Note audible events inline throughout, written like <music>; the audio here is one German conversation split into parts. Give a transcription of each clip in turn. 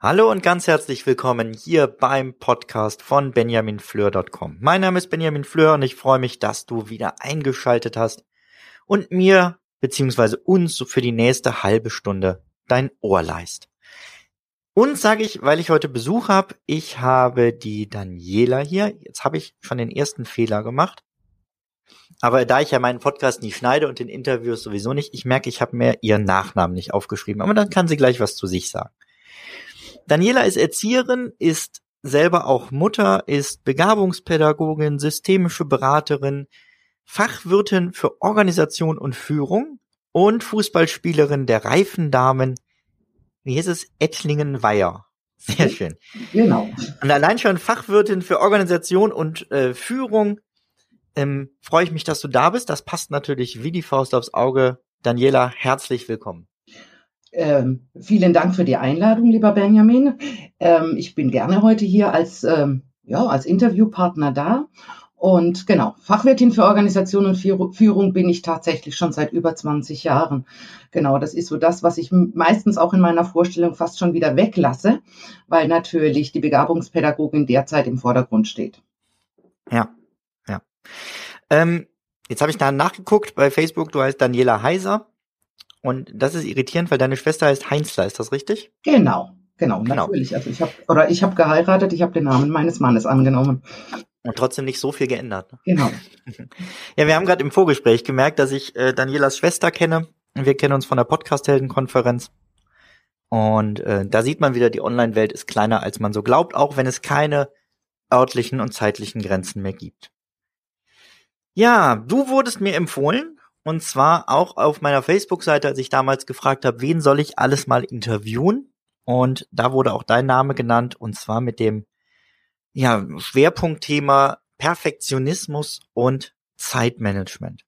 Hallo und ganz herzlich willkommen hier beim Podcast von benjaminfleur.com. Mein Name ist Benjamin Fleur und ich freue mich, dass du wieder eingeschaltet hast und mir beziehungsweise uns für die nächste halbe Stunde dein Ohr leist. Und sage ich, weil ich heute Besuch habe, ich habe die Daniela hier. Jetzt habe ich schon den ersten Fehler gemacht. Aber da ich ja meinen Podcast nie schneide und den Interviews sowieso nicht, ich merke, ich habe mir ihren Nachnamen nicht aufgeschrieben. Aber dann kann sie gleich was zu sich sagen. Daniela ist Erzieherin, ist selber auch Mutter, ist Begabungspädagogin, systemische Beraterin, Fachwirtin für Organisation und Führung und Fußballspielerin der Reifendamen, wie hieß es, Ettlingen-Weiher. Sehr schön. Genau. Und allein schon Fachwirtin für Organisation und äh, Führung. Ähm, freue ich mich, dass du da bist. Das passt natürlich wie die Faust aufs Auge. Daniela, herzlich willkommen. Ähm, vielen Dank für die Einladung, lieber Benjamin. Ähm, ich bin gerne heute hier als, ähm, ja, als Interviewpartner da und genau, Fachwirtin für Organisation und Führung bin ich tatsächlich schon seit über 20 Jahren. Genau, das ist so das, was ich meistens auch in meiner Vorstellung fast schon wieder weglasse, weil natürlich die Begabungspädagogin derzeit im Vordergrund steht. Ja, ja. Ähm, jetzt habe ich da nachgeguckt bei Facebook, du heißt Daniela Heiser. Und das ist irritierend, weil deine Schwester heißt Heinzler, ist das richtig? Genau, genau, genau. natürlich. Also ich habe oder ich habe geheiratet, ich habe den Namen meines Mannes angenommen. Und trotzdem nicht so viel geändert. Ne? Genau. <laughs> ja, wir haben gerade im Vorgespräch gemerkt, dass ich äh, Danielas Schwester kenne. Wir kennen uns von der Podcast-Helden-Konferenz. Und äh, da sieht man wieder, die Online-Welt ist kleiner, als man so glaubt, auch wenn es keine örtlichen und zeitlichen Grenzen mehr gibt. Ja, du wurdest mir empfohlen, und zwar auch auf meiner Facebook-Seite, als ich damals gefragt habe, wen soll ich alles mal interviewen? Und da wurde auch dein Name genannt, und zwar mit dem ja, Schwerpunktthema Perfektionismus und Zeitmanagement.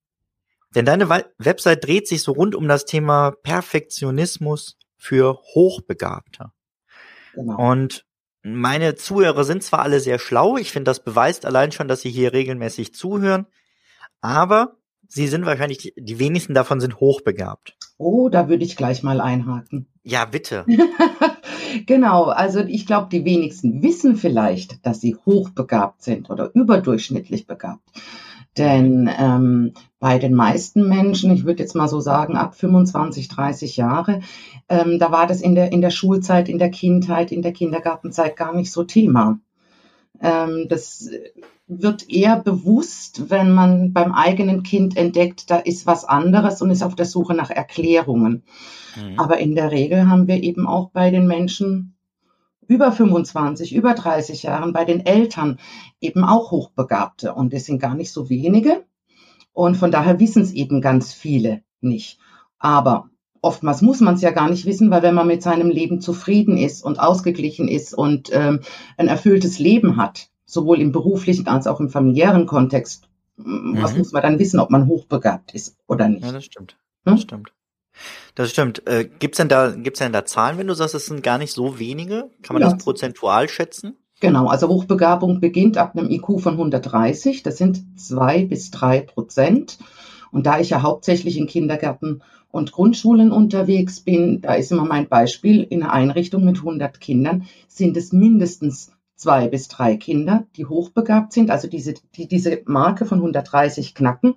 Denn deine Website dreht sich so rund um das Thema Perfektionismus für Hochbegabte. Genau. Und meine Zuhörer sind zwar alle sehr schlau, ich finde, das beweist allein schon, dass sie hier regelmäßig zuhören, aber sie sind wahrscheinlich, die wenigsten davon sind hochbegabt. Oh, da würde ich gleich mal einhaken. Ja, bitte. <laughs> genau, also ich glaube, die wenigsten wissen vielleicht, dass sie hochbegabt sind oder überdurchschnittlich begabt. Denn ähm, bei den meisten Menschen, ich würde jetzt mal so sagen, ab 25, 30 Jahre, ähm, da war das in der, in der Schulzeit, in der Kindheit, in der Kindergartenzeit gar nicht so Thema. Ähm, das wird eher bewusst, wenn man beim eigenen Kind entdeckt, da ist was anderes und ist auf der Suche nach Erklärungen. Mhm. Aber in der Regel haben wir eben auch bei den Menschen über 25, über 30 Jahren, bei den Eltern eben auch Hochbegabte. Und es sind gar nicht so wenige. Und von daher wissen es eben ganz viele nicht. Aber oftmals muss man es ja gar nicht wissen, weil wenn man mit seinem Leben zufrieden ist und ausgeglichen ist und ähm, ein erfülltes Leben hat, sowohl im beruflichen als auch im familiären Kontext, mhm. was muss man dann wissen, ob man hochbegabt ist oder nicht? Ja, das stimmt. Hm? Das stimmt. Das stimmt. Äh, gibt's denn da, gibt's denn da Zahlen, wenn du sagst, es sind gar nicht so wenige? Kann man ja. das prozentual schätzen? Genau, also Hochbegabung beginnt ab einem IQ von 130. Das sind zwei bis drei Prozent. Und da ich ja hauptsächlich in Kindergärten und Grundschulen unterwegs bin, da ist immer mein Beispiel, in einer Einrichtung mit 100 Kindern sind es mindestens zwei bis drei Kinder, die hochbegabt sind, also diese, die diese Marke von 130 knacken.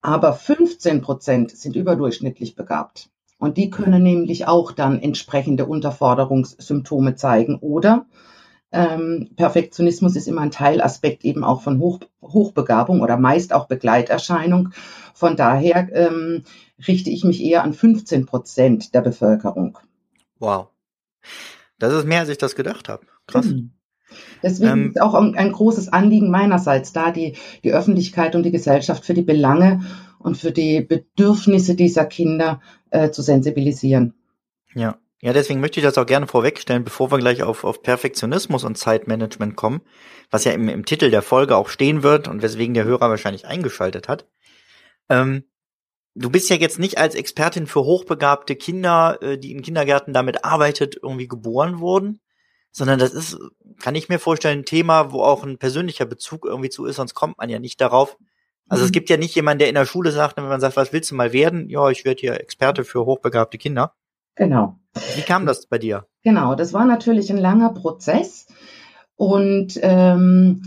Aber 15 Prozent sind überdurchschnittlich begabt. Und die können nämlich auch dann entsprechende Unterforderungssymptome zeigen. Oder ähm, Perfektionismus ist immer ein Teilaspekt eben auch von Hoch, Hochbegabung oder meist auch Begleiterscheinung. Von daher ähm, richte ich mich eher an 15 Prozent der Bevölkerung. Wow. Das ist mehr, als ich das gedacht habe. Krass. Mhm. Deswegen ähm, ist auch ein, ein, großes Anliegen meinerseits da, die, die Öffentlichkeit und die Gesellschaft für die Belange und für die Bedürfnisse dieser Kinder äh, zu sensibilisieren. Ja. Ja, deswegen möchte ich das auch gerne vorwegstellen, bevor wir gleich auf, auf Perfektionismus und Zeitmanagement kommen, was ja im, im Titel der Folge auch stehen wird und weswegen der Hörer wahrscheinlich eingeschaltet hat. Ähm, du bist ja jetzt nicht als Expertin für hochbegabte Kinder, äh, die in Kindergärten damit arbeitet, irgendwie geboren wurden, sondern das ist, kann ich mir vorstellen, ein Thema, wo auch ein persönlicher Bezug irgendwie zu ist, sonst kommt man ja nicht darauf. Also mhm. es gibt ja nicht jemanden, der in der Schule sagt, wenn man sagt, was willst du mal werden? Ja, ich werde hier Experte für hochbegabte Kinder. Genau. Wie kam das bei dir? Genau, das war natürlich ein langer Prozess und ähm,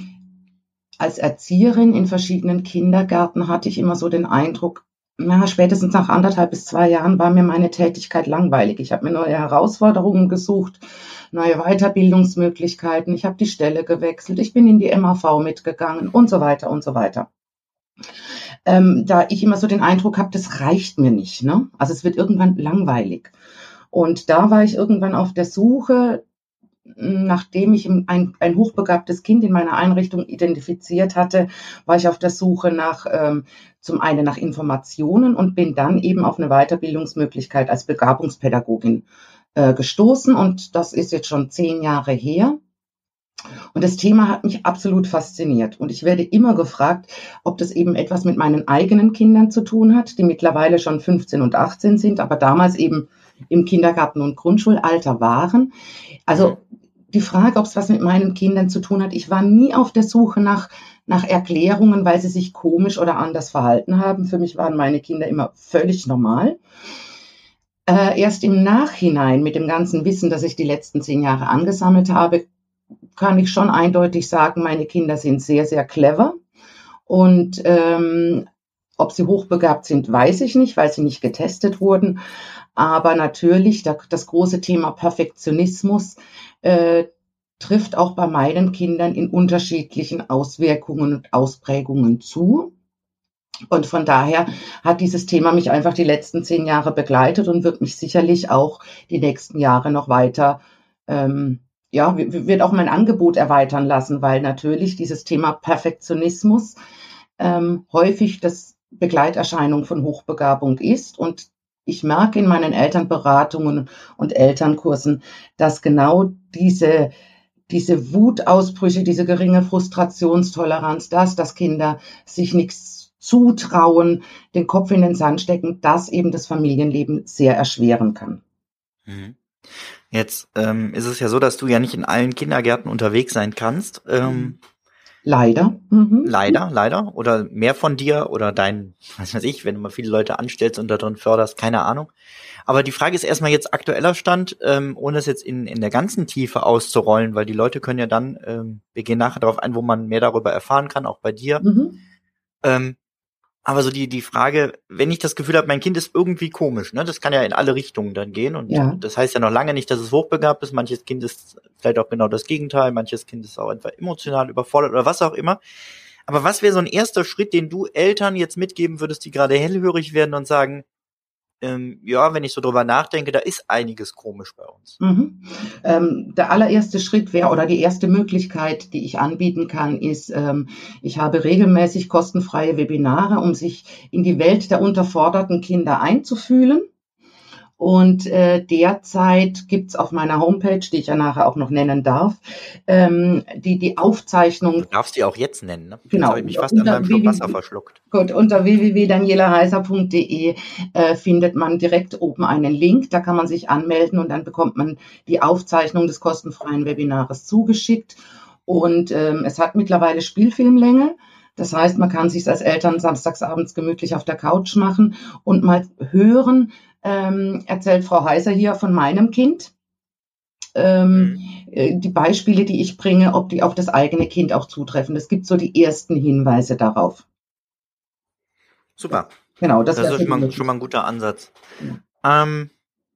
als Erzieherin in verschiedenen Kindergärten hatte ich immer so den Eindruck, na, spätestens nach anderthalb bis zwei Jahren war mir meine Tätigkeit langweilig. Ich habe mir neue Herausforderungen gesucht, neue Weiterbildungsmöglichkeiten. Ich habe die Stelle gewechselt, ich bin in die MAV mitgegangen und so weiter und so weiter. Ähm, da ich immer so den Eindruck habe, das reicht mir nicht. Ne? Also es wird irgendwann langweilig. Und da war ich irgendwann auf der Suche, nachdem ich ein, ein hochbegabtes Kind in meiner Einrichtung identifiziert hatte, war ich auf der Suche nach ähm, zum einen nach Informationen und bin dann eben auf eine Weiterbildungsmöglichkeit als Begabungspädagogin äh, gestoßen. Und das ist jetzt schon zehn Jahre her. Und das Thema hat mich absolut fasziniert. Und ich werde immer gefragt, ob das eben etwas mit meinen eigenen Kindern zu tun hat, die mittlerweile schon 15 und 18 sind, aber damals eben im Kindergarten- und Grundschulalter waren. Also die Frage, ob es was mit meinen Kindern zu tun hat, ich war nie auf der Suche nach, nach Erklärungen, weil sie sich komisch oder anders verhalten haben. Für mich waren meine Kinder immer völlig normal. Äh, erst im Nachhinein, mit dem ganzen Wissen, das ich die letzten zehn Jahre angesammelt habe, kann ich schon eindeutig sagen, meine Kinder sind sehr, sehr clever. Und ähm, ob sie hochbegabt sind, weiß ich nicht, weil sie nicht getestet wurden. Aber natürlich, das große Thema Perfektionismus äh, trifft auch bei meinen Kindern in unterschiedlichen Auswirkungen und Ausprägungen zu. Und von daher hat dieses Thema mich einfach die letzten zehn Jahre begleitet und wird mich sicherlich auch die nächsten Jahre noch weiter, ähm, ja, wird auch mein Angebot erweitern lassen, weil natürlich dieses Thema Perfektionismus ähm, häufig das Begleiterscheinung von Hochbegabung ist und ich merke in meinen Elternberatungen und Elternkursen, dass genau diese, diese Wutausbrüche, diese geringe Frustrationstoleranz, das, dass Kinder sich nichts zutrauen, den Kopf in den Sand stecken, das eben das Familienleben sehr erschweren kann. Mhm. Jetzt ähm, ist es ja so, dass du ja nicht in allen Kindergärten unterwegs sein kannst. Ähm, mhm. Leider. Mhm. Leider, leider. Oder mehr von dir oder dein, was weiß ich, wenn du mal viele Leute anstellst und darin förderst, keine Ahnung. Aber die Frage ist erstmal jetzt aktueller Stand, ähm, ohne es jetzt in, in der ganzen Tiefe auszurollen, weil die Leute können ja dann, ähm, wir gehen nachher darauf ein, wo man mehr darüber erfahren kann, auch bei dir. Mhm. Ähm, aber so die, die Frage, wenn ich das Gefühl habe, mein Kind ist irgendwie komisch, ne, das kann ja in alle Richtungen dann gehen. Und ja. das heißt ja noch lange nicht, dass es hochbegabt ist. Manches Kind ist vielleicht auch genau das Gegenteil, manches Kind ist auch einfach emotional überfordert oder was auch immer. Aber was wäre so ein erster Schritt, den du Eltern jetzt mitgeben würdest, die gerade hellhörig werden und sagen, ähm, ja, wenn ich so drüber nachdenke, da ist einiges komisch bei uns. Mhm. Ähm, der allererste Schritt wäre oder die erste Möglichkeit, die ich anbieten kann, ist, ähm, ich habe regelmäßig kostenfreie Webinare, um sich in die Welt der unterforderten Kinder einzufühlen. Und äh, derzeit gibt's auf meiner Homepage, die ich ja nachher auch noch nennen darf, ähm, die, die Aufzeichnung. Du darfst die auch jetzt nennen, ne? Genau. Jetzt habe ich mich fast an einem Schluck Wasser verschluckt. Gut, unter www.danielaheiser.de äh, findet man direkt oben einen Link, da kann man sich anmelden und dann bekommt man die Aufzeichnung des kostenfreien Webinars zugeschickt. Und ähm, es hat mittlerweile Spielfilmlänge. Das heißt, man kann sich als Eltern samstagsabends gemütlich auf der Couch machen und mal hören, ähm, erzählt Frau Heiser hier von meinem Kind. Ähm, mhm. äh, die Beispiele, die ich bringe, ob die auf das eigene Kind auch zutreffen. Es gibt so die ersten Hinweise darauf. Super. Genau, das, das ist schon mal, schon mal, ein guter Ansatz. Ja. Ähm,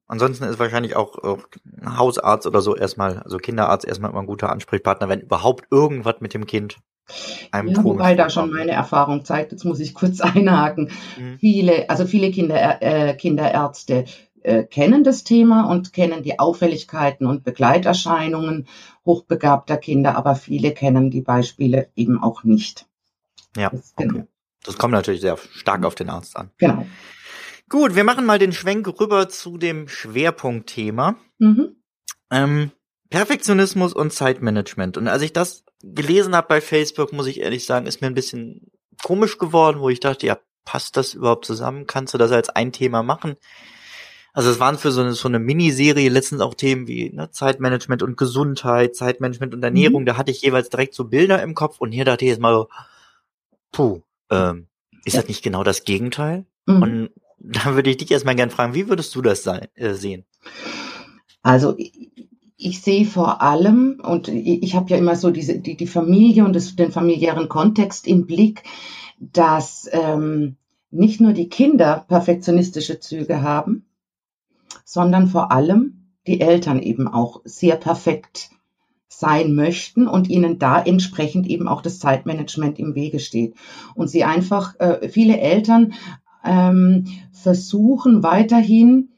ansonsten ist wahrscheinlich auch, auch Hausarzt oder so erstmal, also Kinderarzt erstmal immer ein guter Ansprechpartner, wenn überhaupt irgendwas mit dem Kind einem ja, wobei da schon meine Erfahrung zeigt, jetzt muss ich kurz <laughs> einhaken. Mhm. Viele, also viele Kinder, äh, Kinderärzte äh, kennen das Thema und kennen die Auffälligkeiten und Begleiterscheinungen hochbegabter Kinder, aber viele kennen die Beispiele eben auch nicht. Ja, das, genau. okay. Das kommt natürlich sehr stark auf den Arzt an. Genau. Gut, wir machen mal den Schwenk rüber zu dem Schwerpunktthema. Mhm. Ähm, Perfektionismus und Zeitmanagement. Und als ich das gelesen habe bei Facebook, muss ich ehrlich sagen, ist mir ein bisschen komisch geworden, wo ich dachte, ja, passt das überhaupt zusammen? Kannst du das als ein Thema machen? Also es waren für so eine, so eine Miniserie letztens auch Themen wie ne, Zeitmanagement und Gesundheit, Zeitmanagement und Ernährung. Mhm. Da hatte ich jeweils direkt so Bilder im Kopf und hier dachte ich jetzt mal so, puh, ähm, ist Ja. das nicht genau das Gegenteil? Mhm. Und <laughs> da würde ich dich erstmal gern fragen, wie würdest du das sein, äh, sehen? Also ich, sehe vor allem, und ich, ich habe ja immer so diese, die, die Familie und das, den familiären Kontext im Blick, dass ähm, nicht nur die Kinder perfektionistische Züge haben, sondern vor allem die Eltern eben auch sehr perfekt sein möchten und ihnen da entsprechend eben auch das Zeitmanagement im Wege steht. Und sie einfach, äh, viele Eltern ähm, versuchen weiterhin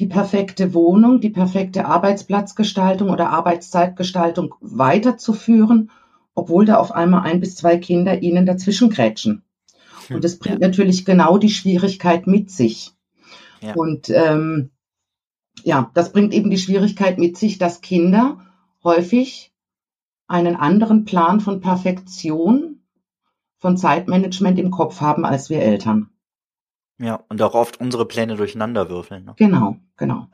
die perfekte Wohnung, die perfekte Arbeitsplatzgestaltung oder Arbeitszeitgestaltung weiterzuführen, obwohl da auf einmal ein bis zwei Kinder ihnen dazwischen grätschen. Und das bringt natürlich genau die Schwierigkeit mit sich. Ja. Und ähm, ja, das bringt eben die Schwierigkeit mit sich, dass Kinder häufig einen anderen Plan von Perfektion, von Zeitmanagement im Kopf haben als wir Eltern. Ja, und auch oft unsere Pläne durcheinander würfeln. Ne? Genau, genau.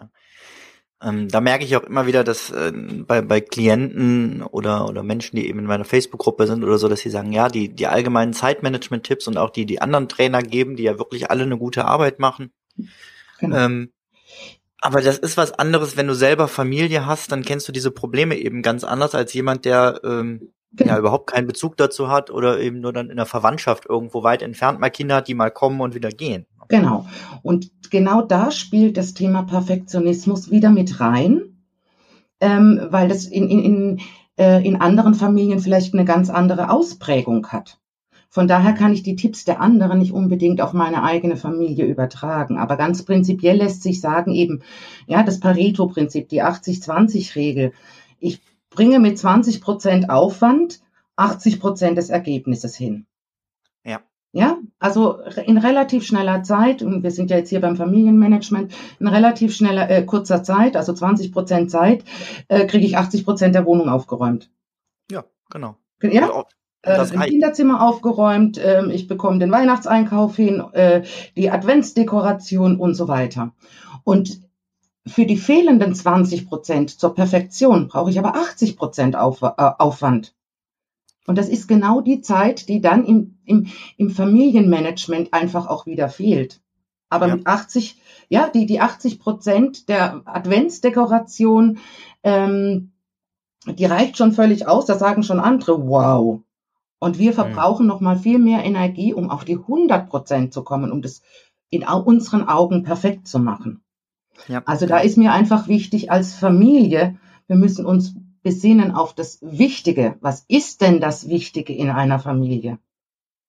Ähm, da merke ich auch immer wieder, dass äh, bei, bei Klienten oder, oder Menschen, die eben in meiner Facebook-Gruppe sind oder so, dass sie sagen, ja, die, die allgemeinen Zeitmanagement-Tipps und auch die, die anderen Trainer geben, die ja wirklich alle eine gute Arbeit machen. Genau. Ähm, aber das ist was anderes, wenn du selber Familie hast, dann kennst du diese Probleme eben ganz anders als jemand, der ähm, Genau. ja überhaupt keinen Bezug dazu hat oder eben nur dann in der Verwandtschaft irgendwo weit entfernt mal Kinder hat, die mal kommen und wieder gehen. Genau. Und genau da spielt das Thema Perfektionismus wieder mit rein, ähm, weil das in, in, in, äh, in anderen Familien vielleicht eine ganz andere Ausprägung hat. Von daher kann ich die Tipps der anderen nicht unbedingt auf meine eigene Familie übertragen. Aber ganz prinzipiell lässt sich sagen eben, ja, das Pareto-Prinzip, die 80-20-Regel. Ich bringe mit 20 Prozent Aufwand 80 Prozent des Ergebnisses hin. Ja. Also in relativ schneller Zeit, und wir sind ja jetzt hier beim Familienmanagement, in relativ schneller, äh, kurzer Zeit, also 20 Prozent Zeit, äh, kriege ich 80 Prozent der Wohnung aufgeräumt. Ja, genau. Ja, Also, äh, das im reicht. Kinderzimmer aufgeräumt, ähm, ich bekomme den Weihnachtseinkauf hin, äh, die Adventsdekoration und so weiter. Und für die fehlenden 20 Prozent zur Perfektion brauche ich aber 80 Prozent Auf, äh, Aufwand. Und das ist genau die Zeit, die dann im, im, im Familienmanagement einfach auch wieder fehlt. Aber Ja. mit 80, ja, die, die 80 Prozent der Adventsdekoration, ähm, die reicht schon völlig aus. Da sagen schon andere, wow. Und wir verbrauchen noch mal viel mehr Energie, um auf die 100 Prozent zu kommen, um das in unseren Augen perfekt zu machen. Ja. Also da ist mir einfach wichtig als Familie, wir müssen uns besinnen auf das Wichtige. Was ist denn das Wichtige in einer Familie?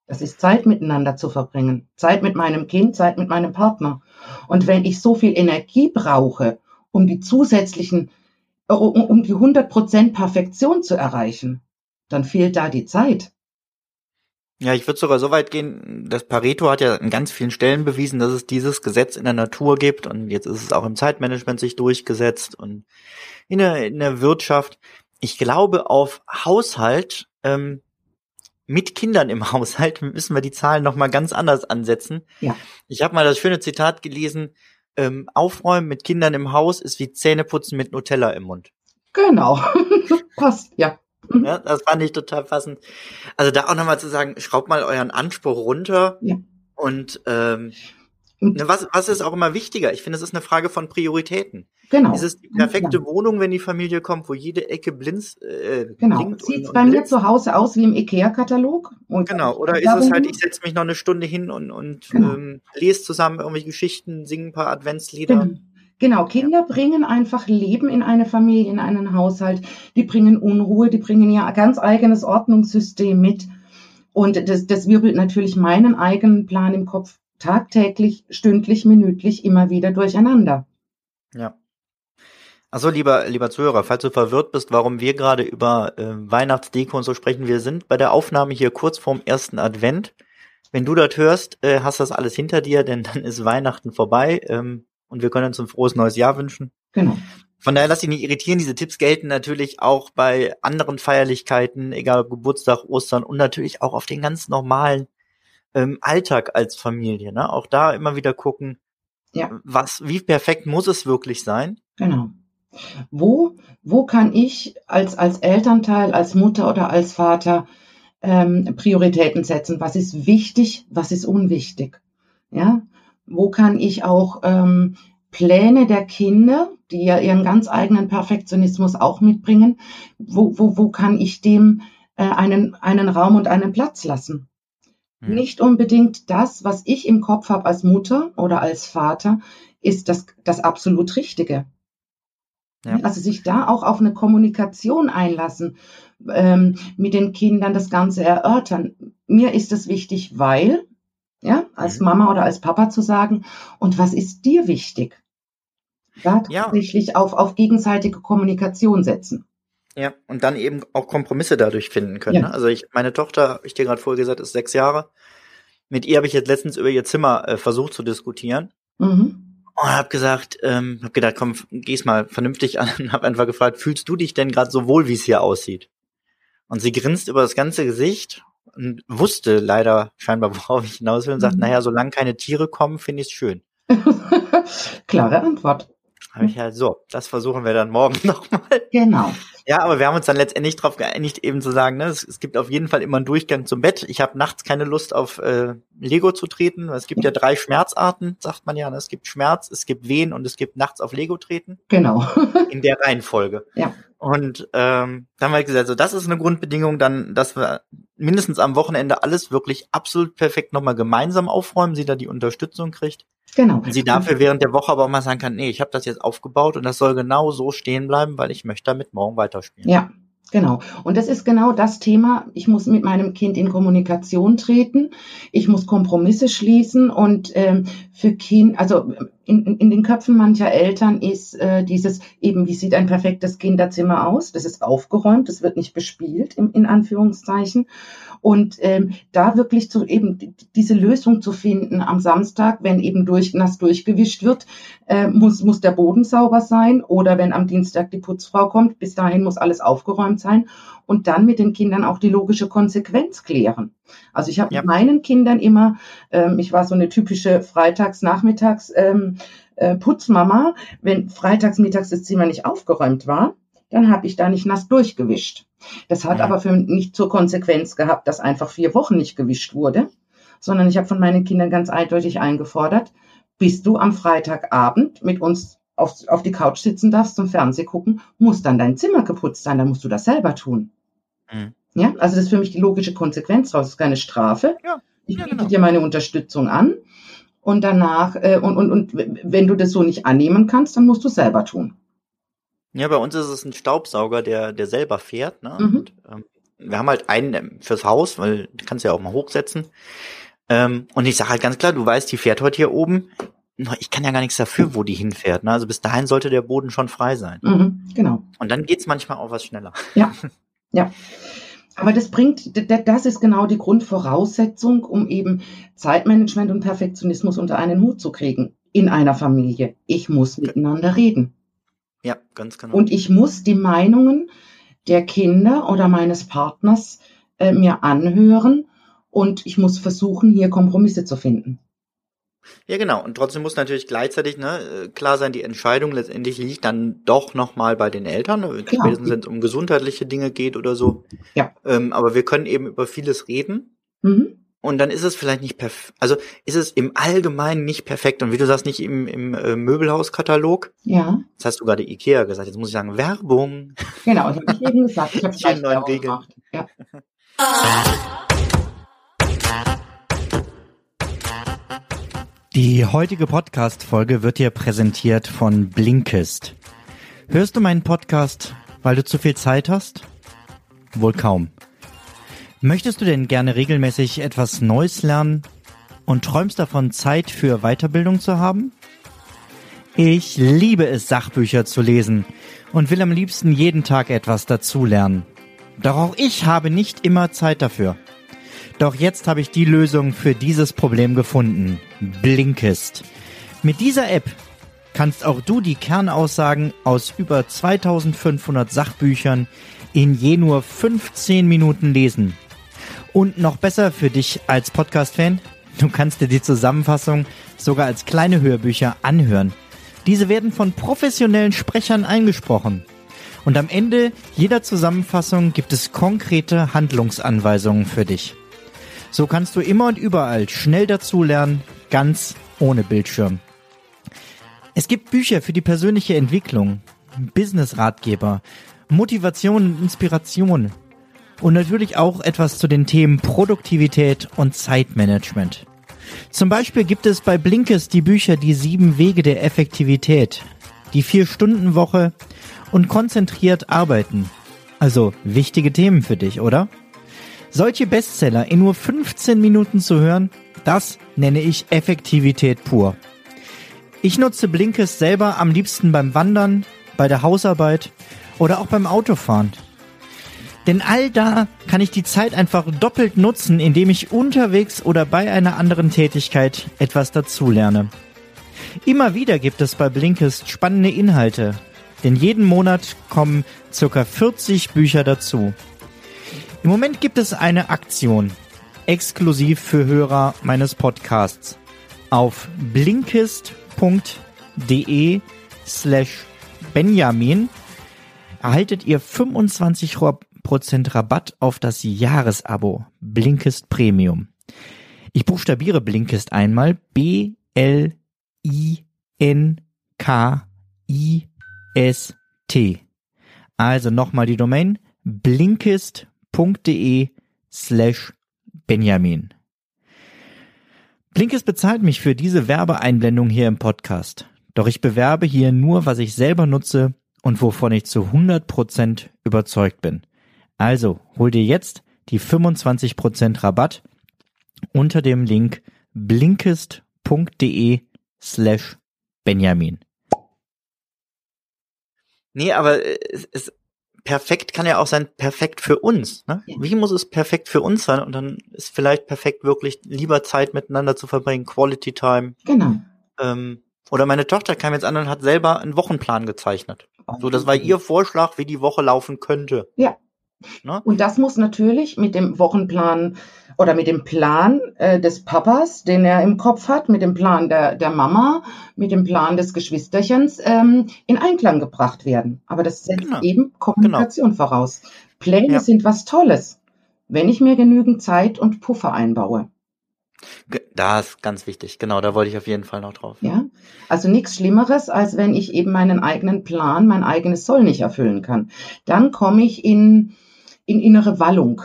Das ist Zeit miteinander zu verbringen. Zeit mit meinem Kind, Zeit mit meinem Partner. Und wenn ich so viel Energie brauche, um die zusätzlichen, äh, um, die 100% Perfektion zu erreichen, dann fehlt da die Zeit. Ja, ich würde sogar so weit gehen, das Pareto hat ja an ganz vielen Stellen bewiesen, dass es dieses Gesetz in der Natur gibt und jetzt ist es auch im Zeitmanagement sich durchgesetzt und in der, in der Wirtschaft. Ich glaube, auf Haushalt, ähm, mit Kindern im <laughs> Haushalt müssen wir die Zahlen nochmal ganz anders ansetzen. Ja. Ich habe mal das schöne Zitat gelesen, ähm, Aufräumen mit Kindern im Haus ist wie Zähneputzen mit Nutella im Mund. Genau. <laughs> Passt, ja. Ja, das fand ich total passend. Also da auch nochmal zu sagen, schraubt mal euren Anspruch runter. Ja. Und ähm, ne, was, was ist auch immer wichtiger? Ich finde, es ist eine Frage von Prioritäten. Genau. Ist es die perfekte Ja. Wohnung, wenn die Familie kommt, wo jede Ecke blinz, äh, Genau. Sieht und, bei mir zu Hause aus wie im IKEA-Katalog? Genau, oder ist es halt, ich setze mich noch eine Stunde hin und, und Genau. ähm, lese zusammen irgendwelche Geschichten, singe ein paar Adventslieder. Genau. Genau, Kinder bringen einfach Leben in eine Familie, in einen Haushalt. Die bringen Unruhe, die bringen ja ein ganz eigenes Ordnungssystem mit. Und das, das wirbelt natürlich meinen eigenen Plan im Kopf tagtäglich, stündlich, minütlich immer wieder durcheinander. Ja. Also lieber, lieber Zuhörer, falls du verwirrt bist, warum wir gerade über äh, Weihnachtsdeko und so sprechen, wir sind bei der Aufnahme hier kurz vorm ersten Advent. wenn du das hörst, äh, hast das alles hinter dir, denn dann ist Weihnachten vorbei ähm, und wir können uns ein frohes neues Jahr wünschen. Genau. Von daher lass dich nicht irritieren. Diese Tipps gelten natürlich auch bei anderen Feierlichkeiten, egal ob Geburtstag, Ostern und natürlich auch auf den ganz normalen ähm, Alltag als Familie. Ne? Auch da immer wieder gucken, Ja. was, wie perfekt muss es wirklich sein? Genau. Wo, wo kann ich als, als Elternteil, als Mutter oder als Vater ähm, Prioritäten setzen? Was ist wichtig, was ist unwichtig? Ja, wo kann ich auch ähm, Pläne der Kinder, die ja ihren ganz eigenen Perfektionismus auch mitbringen, wo, wo, wo kann ich dem äh, einen, einen Raum und einen Platz lassen? Hm. Nicht unbedingt das, was ich im Kopf habe als Mutter oder als Vater, ist das, das absolut Richtige. Ja. Also sich da auch auf eine Kommunikation einlassen, ähm, mit den Kindern das Ganze erörtern. Mir ist es wichtig, weil, ja, als Mhm. Mama oder als Papa zu sagen, und was ist dir wichtig? Da Ja. tatsächlich auf, auf gegenseitige Kommunikation setzen. Ja, und dann eben auch Kompromisse dadurch finden können. Ja. Ne? Also ich, meine Tochter, hab ich dir gerade vorher gesagt, ist sechs Jahre. Mit ihr habe ich jetzt letztens über ihr Zimmer äh, versucht zu diskutieren. Mhm. Und hab gesagt, ähm, hab gedacht, komm, geh's mal vernünftig an und hab einfach gefragt, fühlst du dich denn gerade so wohl, wie es hier aussieht? Und sie grinst über das ganze Gesicht und wusste leider scheinbar, <laughs> worauf ich hinaus will und sagt, Mhm. naja, solange keine Tiere kommen, finde ich's schön. <laughs> Klare Antwort. Hab ich halt so, das versuchen wir dann morgen <laughs> nochmal. Genau. Ja, aber wir haben uns dann letztendlich darauf geeinigt, eben zu sagen, ne, es, es gibt auf jeden Fall immer einen Durchgang zum Bett. Ich habe nachts keine Lust auf äh, Lego zu treten. Es gibt ja drei Schmerzarten, sagt man ja. Ne? Es gibt Schmerz, es gibt Wehen und es gibt nachts auf Lego treten. Genau. <laughs> In der Reihenfolge. Ja. Und ähm, dann haben wir gesagt, so das ist eine Grundbedingung, dann, dass wir mindestens am Wochenende alles wirklich absolut perfekt nochmal gemeinsam aufräumen, sie da die Unterstützung kriegt. Genau. Und sie dafür während der Woche aber auch mal sagen kann, nee, ich habe das jetzt aufgebaut und das soll genau so stehen bleiben, weil ich möchte damit morgen weiterspielen. Ja, genau. Und das ist genau das Thema. Ich muss mit meinem Kind in Kommunikation treten. Ich muss Kompromisse schließen und ähm, für Kind, also in, in den Köpfen mancher Eltern ist äh, dieses eben, wie sieht ein perfektes Kinderzimmer aus? Das ist aufgeräumt, das wird nicht bespielt, im, in Anführungszeichen. Und ähm, da wirklich zu eben die- diese Lösung zu finden am Samstag, wenn eben durch nass durchgewischt wird, äh, muss, muss der Boden sauber sein oder wenn am Dienstag die Putzfrau kommt, bis dahin muss alles aufgeräumt sein und dann mit den Kindern auch die logische Konsequenz klären. Also ich habe Ja. mit meinen Kindern immer, ähm, ich war so eine typische Freitags-Nachmittags ähm, äh, Putzmama, wenn freitags mittags das Zimmer nicht aufgeräumt war, dann habe ich da nicht nass durchgewischt. Das hat Ja. aber für mich nicht zur Konsequenz gehabt, dass einfach vier Wochen nicht gewischt wurde, sondern ich habe von meinen Kindern ganz eindeutig eingefordert, bis du am Freitagabend mit uns auf, auf die Couch sitzen darfst zum Fernseh gucken, muss dann dein Zimmer geputzt sein, dann musst du das selber tun. Mhm. Ja, also das ist für mich die logische Konsequenz daraus. Das ist keine Strafe. Ja, Ich ja, biete genau. dir meine Unterstützung an und danach, äh, und, und, und wenn du das so nicht annehmen kannst, dann musst du es selber tun. Ja, bei uns ist es ein Staubsauger, der, der selber fährt. Ne? Mhm. Und, ähm, wir haben halt einen ähm, fürs Haus, weil du kannst ja auch mal hochsetzen. Ähm, und ich sage halt ganz klar, du weißt, die fährt heute hier oben. Ich kann ja gar nichts dafür, wo die hinfährt. Ne? Also bis dahin sollte der Boden schon frei sein. Mhm, genau. Und dann geht's manchmal auch was schneller. Ja, <laughs> ja. Aber das bringt, das ist genau die Grundvoraussetzung, um eben Zeitmanagement und Perfektionismus unter einen Hut zu kriegen in einer Familie. Ich muss miteinander reden. Ja, ganz genau. Und ich muss die Meinungen der Kinder oder meines Partners äh, mir anhören und ich muss versuchen, hier Kompromisse zu finden. Ja, genau. Und trotzdem muss natürlich gleichzeitig ne, klar sein, die Entscheidung letztendlich liegt dann doch nochmal bei den Eltern, ne, Klar. spätestens wenn es um gesundheitliche Dinge geht oder so. Ja. Ähm, aber wir können eben über vieles reden. Mhm. Und dann ist es vielleicht nicht perfekt, also ist es im Allgemeinen nicht perfekt. Und wie du sagst, nicht im, im äh, Möbelhauskatalog. Ja, Jetzt hast du gerade Ikea gesagt, jetzt muss ich sagen, Werbung. genau. Ich habe eben gesagt, ich <laughs> habe neuen Regeln. gemacht. Ja. <laughs> Die heutige Podcast-Folge wird dir präsentiert von Blinkist. Hörst du meinen Podcast, weil du zu viel Zeit hast? Wohl kaum. Möchtest du denn gerne regelmäßig etwas Neues lernen und träumst davon, Zeit für Weiterbildung zu haben? Ich liebe es, Sachbücher zu lesen und will am liebsten jeden Tag etwas dazulernen. Doch auch ich habe nicht immer Zeit dafür. Doch jetzt habe ich die Lösung für dieses Problem gefunden. Blinkist. Mit dieser App kannst auch du die Kernaussagen aus über 2500 Sachbüchern in je nur 15 Minuten lesen. Und noch besser für dich als Podcast-Fan, du kannst dir die Zusammenfassung sogar als kleine Hörbücher anhören. Diese werden von professionellen Sprechern eingesprochen. Und am Ende jeder Zusammenfassung gibt es konkrete Handlungsanweisungen für dich. So kannst du immer und überall schnell dazulernen, ganz ohne Bildschirm. Es gibt Bücher für die persönliche Entwicklung, Business-Ratgeber, Motivation und Inspiration und natürlich auch etwas zu den Themen Produktivität und Zeitmanagement. Zum Beispiel gibt es bei Blinkes die Bücher Die sieben Wege der Effektivität, die Vier-Stunden-Woche und konzentriert arbeiten. Also wichtige Themen für dich, oder? Solche Bestseller in nur 15 Minuten zu hören, das nenne ich Effektivität pur. Ich nutze Blinkes selber am liebsten beim Wandern, bei der Hausarbeit oder auch beim Autofahren. Denn all da kann ich die Zeit einfach doppelt nutzen, indem ich unterwegs oder bei einer anderen Tätigkeit etwas dazulerne. Immer wieder gibt es bei Blinkist spannende Inhalte, denn jeden Monat kommen circa 40 Bücher dazu. Im Moment gibt es eine Aktion, exklusiv für Hörer meines Podcasts. Auf blinkist.de slash Benjamin erhaltet ihr 25 Prozent Rabatt auf das Jahresabo Blinkist Premium. Ich buchstabiere Blinkist einmal B L I N K I S T. Also nochmal die Domain blinkist.de slash Benjamin. Blinkist bezahlt mich für diese Werbeeinblendung hier im Podcast. Doch ich bewerbe hier nur, was ich selber nutze und wovon ich zu 100% überzeugt bin. Also hol dir jetzt die 25% Rabatt unter dem Link blinkist.de slash Benjamin. Nee, aber es, es perfekt kann ja auch sein, perfekt für uns. Ne? Ja. Wie muss es perfekt für uns sein? Und dann ist vielleicht perfekt wirklich lieber Zeit miteinander zu verbringen, Quality Time. Genau. Ähm, oder meine Tochter kam jetzt an und hat selber einen Wochenplan gezeichnet. So, das war ihr Vorschlag, wie die Woche laufen könnte. Ja. Ne? Und das muss natürlich mit dem Wochenplan oder mit dem Plan äh, des Papas, den er im Kopf hat, mit dem Plan der, der Mama, mit dem Plan des Geschwisterchens ähm, in Einklang gebracht werden. Aber das setzt genau. eben Kommunikation genau. voraus. Pläne ja. sind was Tolles, wenn ich mir genügend Zeit und Puffer einbaue. Das ist ganz wichtig, genau, da wollte ich auf jeden Fall noch drauf. Ja, also nichts Schlimmeres, als wenn ich eben meinen eigenen Plan, mein eigenes Soll nicht erfüllen kann. Dann komme ich in, in innere Wallung.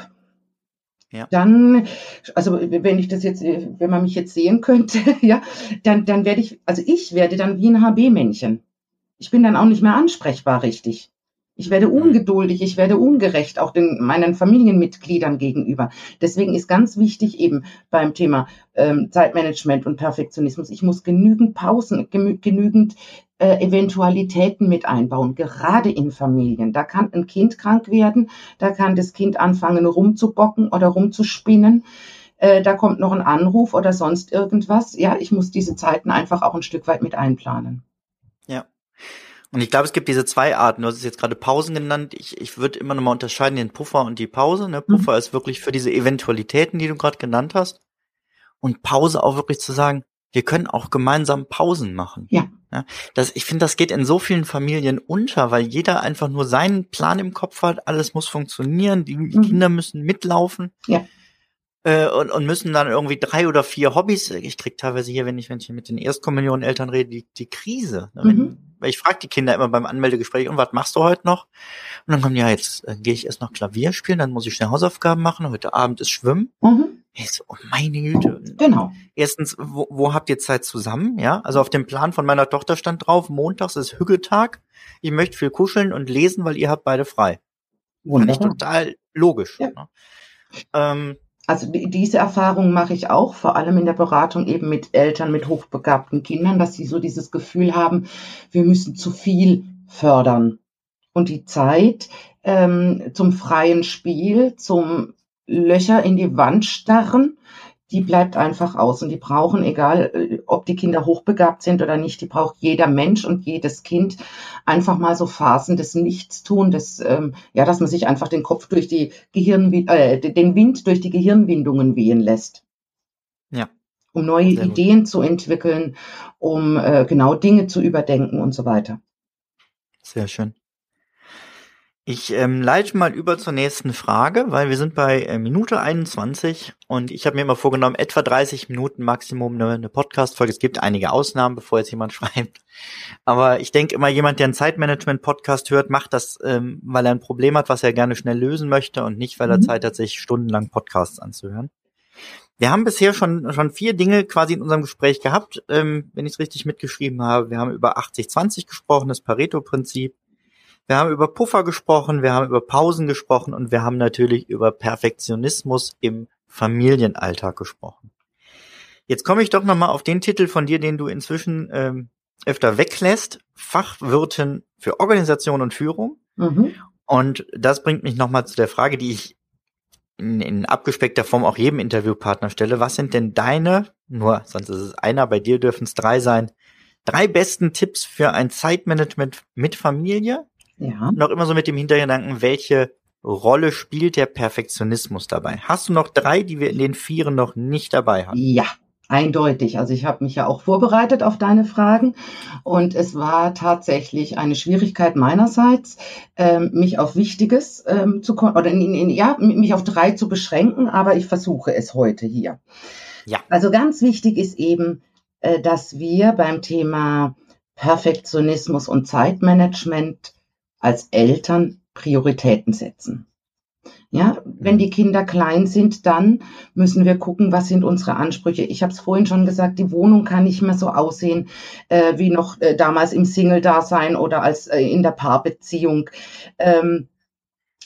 Ja. Dann, also wenn ich das jetzt, wenn man mich jetzt sehen könnte, <laughs> ja, dann, dann werde ich, also ich werde dann wie ein HB-Männchen. Ich bin dann auch nicht mehr ansprechbar richtig. Ich werde mhm. ungeduldig, ich werde ungerecht, auch den, meinen Familienmitgliedern gegenüber. Deswegen ist ganz wichtig eben beim Thema ähm, Zeitmanagement und Perfektionismus, ich muss genügend Pausen, genügend äh, Eventualitäten mit einbauen, gerade in Familien. Da kann ein Kind krank werden, da kann das Kind anfangen rumzubocken oder rumzuspinnen. Äh, da kommt noch ein Anruf oder sonst irgendwas. Ja, ich muss diese Zeiten einfach auch ein Stück weit mit einplanen. Ja. Und ich glaube, es gibt diese zwei Arten. Du hast es jetzt gerade Pausen genannt. Ich, ich würde immer noch mal unterscheiden den Puffer und die Pause. Ne? Puffer mhm. ist wirklich für diese Eventualitäten, die du gerade genannt hast. Und Pause auch wirklich zu sagen, wir können auch gemeinsam Pausen machen. Ja. Ja das, ich finde, das geht in so vielen Familien unter, weil jeder einfach nur seinen Plan im Kopf hat. Alles muss funktionieren. Die mhm. Kinder müssen mitlaufen. Ja äh, und, und müssen dann irgendwie drei oder vier Hobbys. Ich krieg teilweise hier, wenn ich, wenn ich mit den Erstkommunioneltern rede, die, die Krise. Ne? Wenn, mhm. Weil ich frage die Kinder immer beim Anmeldegespräch, und was machst du heute noch? Und dann kommen, ja, jetzt äh, gehe ich erst noch Klavier spielen, dann muss ich schnell Hausaufgaben machen, heute Abend ist Schwimmen. Mhm. Ich so, oh meine Güte. Genau. Erstens, wo, wo habt ihr Zeit zusammen? Ja, also auf dem Plan von meiner Tochter stand drauf, montags ist Hügeltag. Ich möchte viel kuscheln und lesen, weil ihr habt beide frei. Wunderbar. Fand ich total logisch. Ja. Ne? Ähm, also diese Erfahrung mache ich auch, vor allem in der Beratung eben mit Eltern mit hochbegabten Kindern, dass sie so dieses Gefühl haben, wir müssen zu viel fördern. Und die Zeit ähm, zum freien Spiel, zum Löcher in die Wand starren, die bleibt einfach aus und die brauchen, egal äh, ob die Kinder hochbegabt sind oder nicht, die braucht jeder Mensch und jedes Kind einfach mal so Phasen des Nichtstun, des, ähm, ja, dass man sich einfach den Kopf durch die Gehirn, äh, den Wind durch die Gehirnwindungen wehen lässt. Ja. Um neue Sehr gut. Ideen zu entwickeln, um äh, genau Dinge zu überdenken und so weiter. Sehr schön. Ich ähm, leite mal über zur nächsten Frage, weil wir sind bei äh, Minute 21 und ich habe mir immer vorgenommen, etwa 30 Minuten Maximum eine, eine Podcast-Folge. Es gibt einige Ausnahmen, bevor jetzt jemand <laughs> schreibt. Aber ich denke immer, jemand, der einen Zeitmanagement-Podcast hört, macht das, ähm, weil er ein Problem hat, was er gerne schnell lösen möchte und nicht, weil er Mhm. Zeit hat, sich stundenlang Podcasts anzuhören. Wir haben bisher schon, schon vier Dinge quasi in unserem Gespräch gehabt, ähm, wenn ich es richtig mitgeschrieben habe. Wir haben über 80-20 gesprochen, das Pareto-Prinzip. Wir haben über Puffer gesprochen, wir haben über Pausen gesprochen und wir haben natürlich über Perfektionismus im Familienalltag gesprochen. Jetzt komme ich doch nochmal auf den Titel von dir, den du inzwischen ähm, öfter weglässt. Fachwirtin für Organisation und Führung. Mhm. Und das bringt mich nochmal zu der Frage, die ich in, in abgespeckter Form auch jedem Interviewpartner stelle. Was sind denn deine, nur sonst ist es einer, bei dir dürfen es drei sein, drei besten Tipps für ein Zeitmanagement mit Familie? Ja. Noch immer so mit dem Hintergedanken, welche Rolle spielt der Perfektionismus dabei? Hast du noch drei, die wir in den Vieren noch nicht dabei haben? Ja, eindeutig. Also ich habe mich ja auch vorbereitet auf deine Fragen und es war tatsächlich eine Schwierigkeit meinerseits, ähm, mich auf Wichtiges ähm, zu oder in, in, ja mich auf drei zu beschränken, aber ich versuche es heute hier. Ja. Also ganz wichtig ist eben, äh, dass wir beim Thema Perfektionismus und Zeitmanagement als Eltern Prioritäten setzen. Ja, wenn die Kinder klein sind, dann müssen wir gucken, was sind unsere Ansprüche. Ich habe es vorhin schon gesagt, die Wohnung kann nicht mehr so aussehen äh, wie noch äh, damals im Single-Dasein oder als äh, in der Paarbeziehung. Ähm,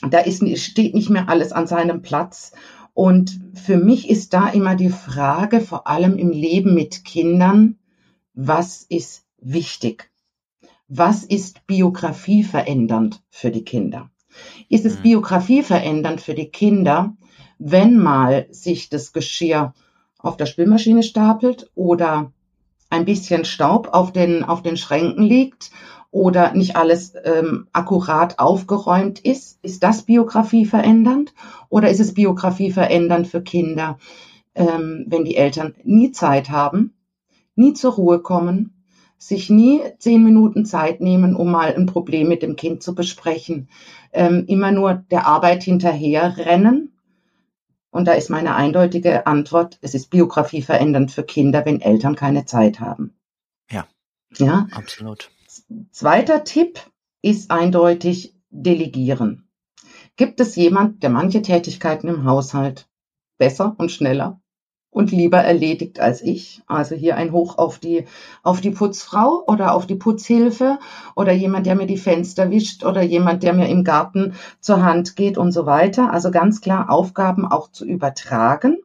da ist, steht nicht mehr alles an seinem Platz. Und für mich ist da immer die Frage, vor allem im Leben mit Kindern, was ist wichtig? Was ist Biografie verändernd für die Kinder? Ist es Mhm. Biografie verändernd für die Kinder, wenn mal sich das Geschirr auf der Spülmaschine stapelt oder ein bisschen Staub auf den, auf den Schränken liegt oder nicht alles ähm, akkurat aufgeräumt ist? Ist das Biografie verändernd? Oder ist es Biografie verändernd für Kinder, ähm, wenn die Eltern nie Zeit haben, nie zur Ruhe kommen, sich nie zehn Minuten Zeit nehmen, um mal ein Problem mit dem Kind zu besprechen, ähm, immer nur der Arbeit hinterher rennen. Und da ist meine eindeutige Antwort, es ist Biografie verändernd für Kinder, wenn Eltern keine Zeit haben. Ja. Ja. Absolut. Zweiter Tipp ist eindeutig delegieren. Gibt es jemand, der manche Tätigkeiten im Haushalt besser und schneller und lieber erledigt als ich? Also hier ein Hoch auf die, auf die Putzfrau oder auf die Putzhilfe oder jemand, der mir die Fenster wischt oder jemand, der mir im Garten zur Hand geht und so weiter. Also ganz klar Aufgaben auch zu übertragen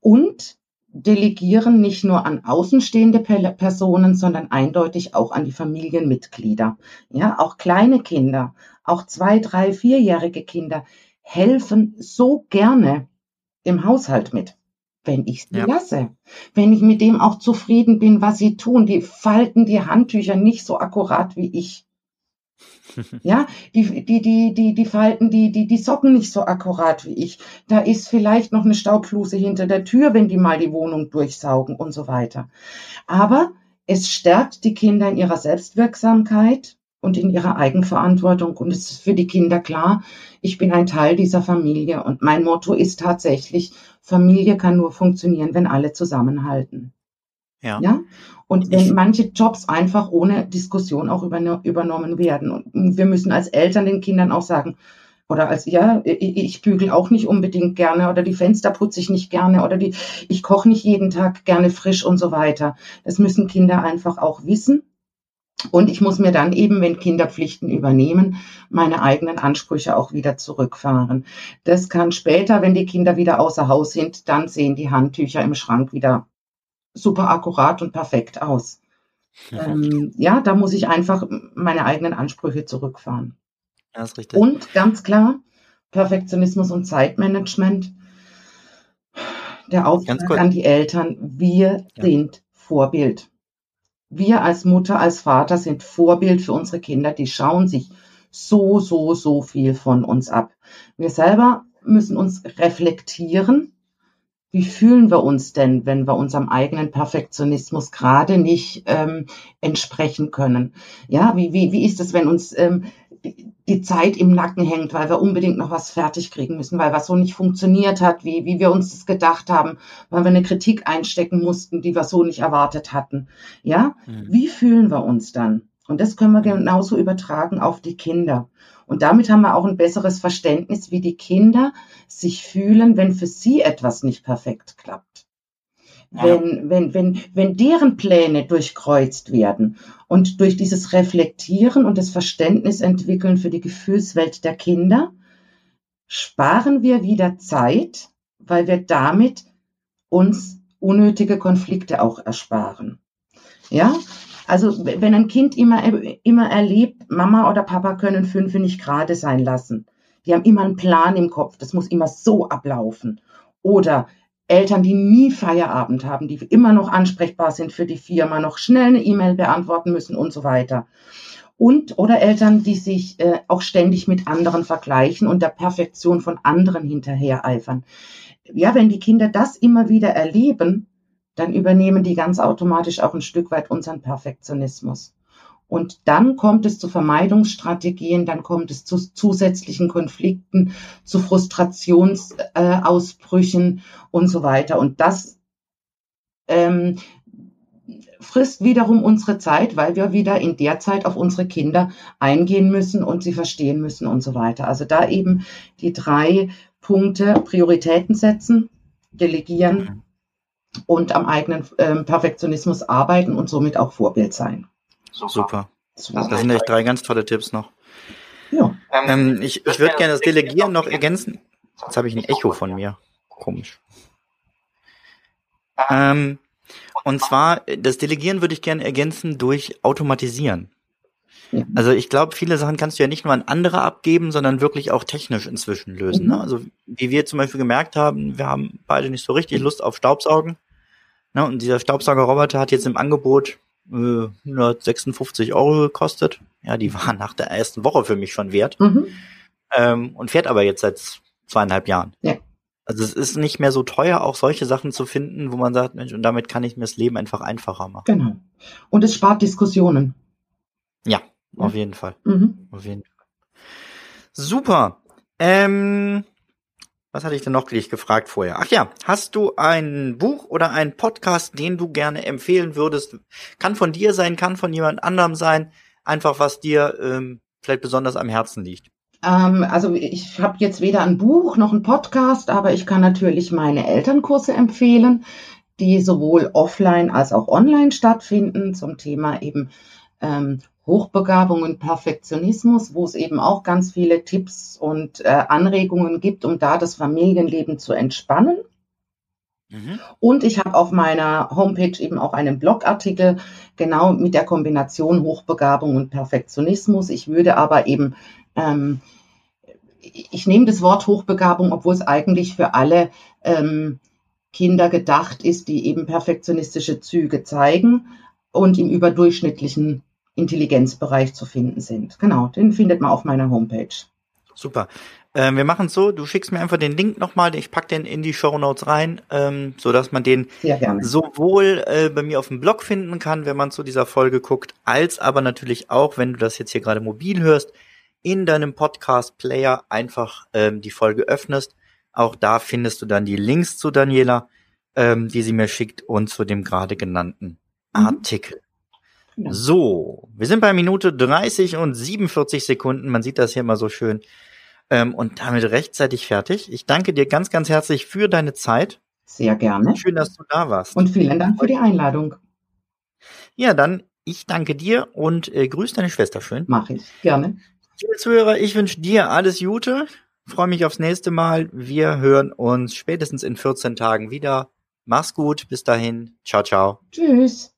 und delegieren nicht nur an außenstehende Pe- Personen, sondern eindeutig auch an die Familienmitglieder. Ja, auch kleine Kinder, auch zwei, drei, vierjährige Kinder helfen so gerne im Haushalt mit, wenn ich sie Ja. lasse. Wenn ich mit dem auch zufrieden bin, was sie tun. Die falten die Handtücher nicht so akkurat wie ich. <laughs> Ja, die, die, die, die, die falten die, die, die Socken nicht so akkurat wie ich. Da ist vielleicht noch eine Staubfluse hinter der Tür, wenn die mal die Wohnung durchsaugen und so weiter. Aber es stärkt die Kinder in ihrer Selbstwirksamkeit und in ihrer Eigenverantwortung. Und es ist für die Kinder klar, ich bin ein Teil dieser Familie. Und mein Motto ist tatsächlich, Familie kann nur funktionieren, wenn alle zusammenhalten. Ja. Ja? Und wenn Ich- manche Jobs einfach ohne Diskussion auch überno übernommen werden. Und wir müssen als Eltern den Kindern auch sagen, oder als, ja, ich, ich bügel auch nicht unbedingt gerne oder die Fenster putze ich nicht gerne oder die, ich koche nicht jeden Tag gerne frisch und so weiter. Das müssen Kinder einfach auch wissen. Und ich muss mir dann eben, wenn Kinder Pflichten übernehmen, meine eigenen Ansprüche auch wieder zurückfahren. Das kann später, wenn die Kinder wieder außer Haus sind, dann sehen die Handtücher im Schrank wieder super akkurat und perfekt aus. Ähm, ja, da muss ich einfach meine eigenen Ansprüche zurückfahren. Ja, ist richtig. Und ganz klar, Perfektionismus und Zeitmanagement. Der Auftrag an die Eltern, wir ja. sind Vorbild. Wir als Mutter, als Vater sind Vorbild für unsere Kinder. Die schauen sich so, so, so viel von uns ab. Wir selber müssen uns reflektieren. Wie fühlen wir uns denn, wenn wir unserem eigenen Perfektionismus gerade nicht ähm, entsprechen können? Ja, wie, wie, wie ist es, wenn uns ähm, die Zeit im Nacken hängt, weil wir unbedingt noch was fertig kriegen müssen, weil was so nicht funktioniert hat, wie, wie wir uns das gedacht haben, weil wir eine Kritik einstecken mussten, die wir so nicht erwartet hatten. Ja, mhm. wie fühlen wir uns dann? Und das können wir genauso übertragen auf die Kinder. Und damit haben wir auch ein besseres Verständnis, wie die Kinder sich fühlen, wenn für sie etwas nicht perfekt klappt. Wenn, wenn, wenn, wenn deren Pläne durchkreuzt werden und durch dieses Reflektieren und das Verständnis entwickeln für die Gefühlswelt der Kinder, sparen wir wieder Zeit, weil wir damit uns unnötige Konflikte auch ersparen. Ja, also wenn ein Kind immer, immer erlebt, Mama oder Papa können fünf nicht gerade sein lassen. Die haben immer einen Plan im Kopf, das muss immer so ablaufen. Oder Eltern, die nie Feierabend haben, die immer noch ansprechbar sind für die Firma, noch schnell eine E-Mail beantworten müssen und so weiter. Und oder Eltern, die sich äh, auch ständig mit anderen vergleichen und der Perfektion von anderen hinterher eifern. Ja, wenn die Kinder das immer wieder erleben, dann übernehmen die ganz automatisch auch ein Stück weit unseren Perfektionismus. Und dann kommt es zu Vermeidungsstrategien, dann kommt es zu zusätzlichen Konflikten, zu Frustrationsausbrüchen äh, und so weiter. Und das ähm, frisst wiederum unsere Zeit, weil wir wieder in der Zeit auf unsere Kinder eingehen müssen und sie verstehen müssen und so weiter. Also da eben die drei Punkte Prioritäten setzen, delegieren mhm. und am eigenen äh, Perfektionismus arbeiten und somit auch Vorbild sein. Super. Super. Das sind echt drei ganz tolle Tipps noch. Ja. Ähm, ich ich würde gerne das Delegieren noch ergänzen. Jetzt habe ich ein Echo von mir. Komisch. Ähm, und zwar, das Delegieren würde ich gerne ergänzen durch Automatisieren. Also ich glaube, viele Sachen kannst du ja nicht nur an andere abgeben, sondern wirklich auch technisch inzwischen lösen. Mhm. Ne? Also wie wir zum Beispiel gemerkt haben, wir haben beide nicht so richtig Lust auf Staubsaugen. Ne? Und dieser Staubsaugerroboter hat jetzt im Angebot 156 Euro gekostet. Ja, die <laughs> war nach der ersten Woche für mich schon wert. Mhm. Ähm, und fährt aber jetzt seit zweieinhalb Jahren. Ja. Also es ist nicht mehr so teuer, auch solche Sachen zu finden, wo man sagt, Mensch, und damit kann ich mir das Leben einfach einfacher machen. Genau. Und es spart Diskussionen. Ja, ja. auf jeden Fall. Mhm. Auf jeden Fall. Super. Ähm, was hatte ich denn noch dich gefragt vorher? Ach ja, hast du ein Buch oder einen Podcast, den du gerne empfehlen würdest? Kann von dir sein, kann von jemand anderem sein. Einfach was dir ähm, vielleicht besonders am Herzen liegt. Ähm, also ich habe jetzt weder ein Buch noch ein Podcast, aber ich kann natürlich meine Elternkurse empfehlen, die sowohl offline als auch online stattfinden zum Thema eben ähm, Hochbegabung und Perfektionismus, wo es eben auch ganz viele Tipps und äh, Anregungen gibt, um da das Familienleben zu entspannen. Mhm. Und ich habe auf meiner Homepage eben auch einen Blogartikel genau mit der Kombination Hochbegabung und Perfektionismus. Ich würde aber eben, ähm, ich nehme das Wort Hochbegabung, obwohl es eigentlich für alle ähm, Kinder gedacht ist, die eben perfektionistische Züge zeigen und im überdurchschnittlichen Intelligenzbereich zu finden sind. Genau, den findet man auf meiner Homepage. Super. Ähm, wir machen es so, du schickst mir einfach den Link nochmal, ich pack den in die Show Notes rein, ähm, so dass man den sowohl äh, bei mir auf dem Blog finden kann, wenn man zu dieser Folge guckt, als aber natürlich auch, wenn du das jetzt hier gerade mobil hörst, in deinem Podcast-Player einfach ähm, die Folge öffnest. Auch da findest du dann die Links zu Daniela, ähm, die sie mir schickt und zu dem gerade genannten mhm. Artikel. So, wir sind bei Minute 30 und 47 Sekunden. Man sieht das hier immer so schön. Ähm, und damit rechtzeitig fertig. Ich danke dir ganz, ganz herzlich für deine Zeit. Sehr gerne. Schön, dass du da warst. Und vielen Dank für die Einladung. Ja, dann ich danke dir und äh, grüß deine Schwester schön. Mach ich, gerne. Liebe Zuhörer, ich wünsche dir alles Gute. Freue mich aufs nächste Mal. Wir hören uns spätestens in 14 Tagen wieder. Mach's gut. Bis dahin. Ciao, ciao. Tschüss.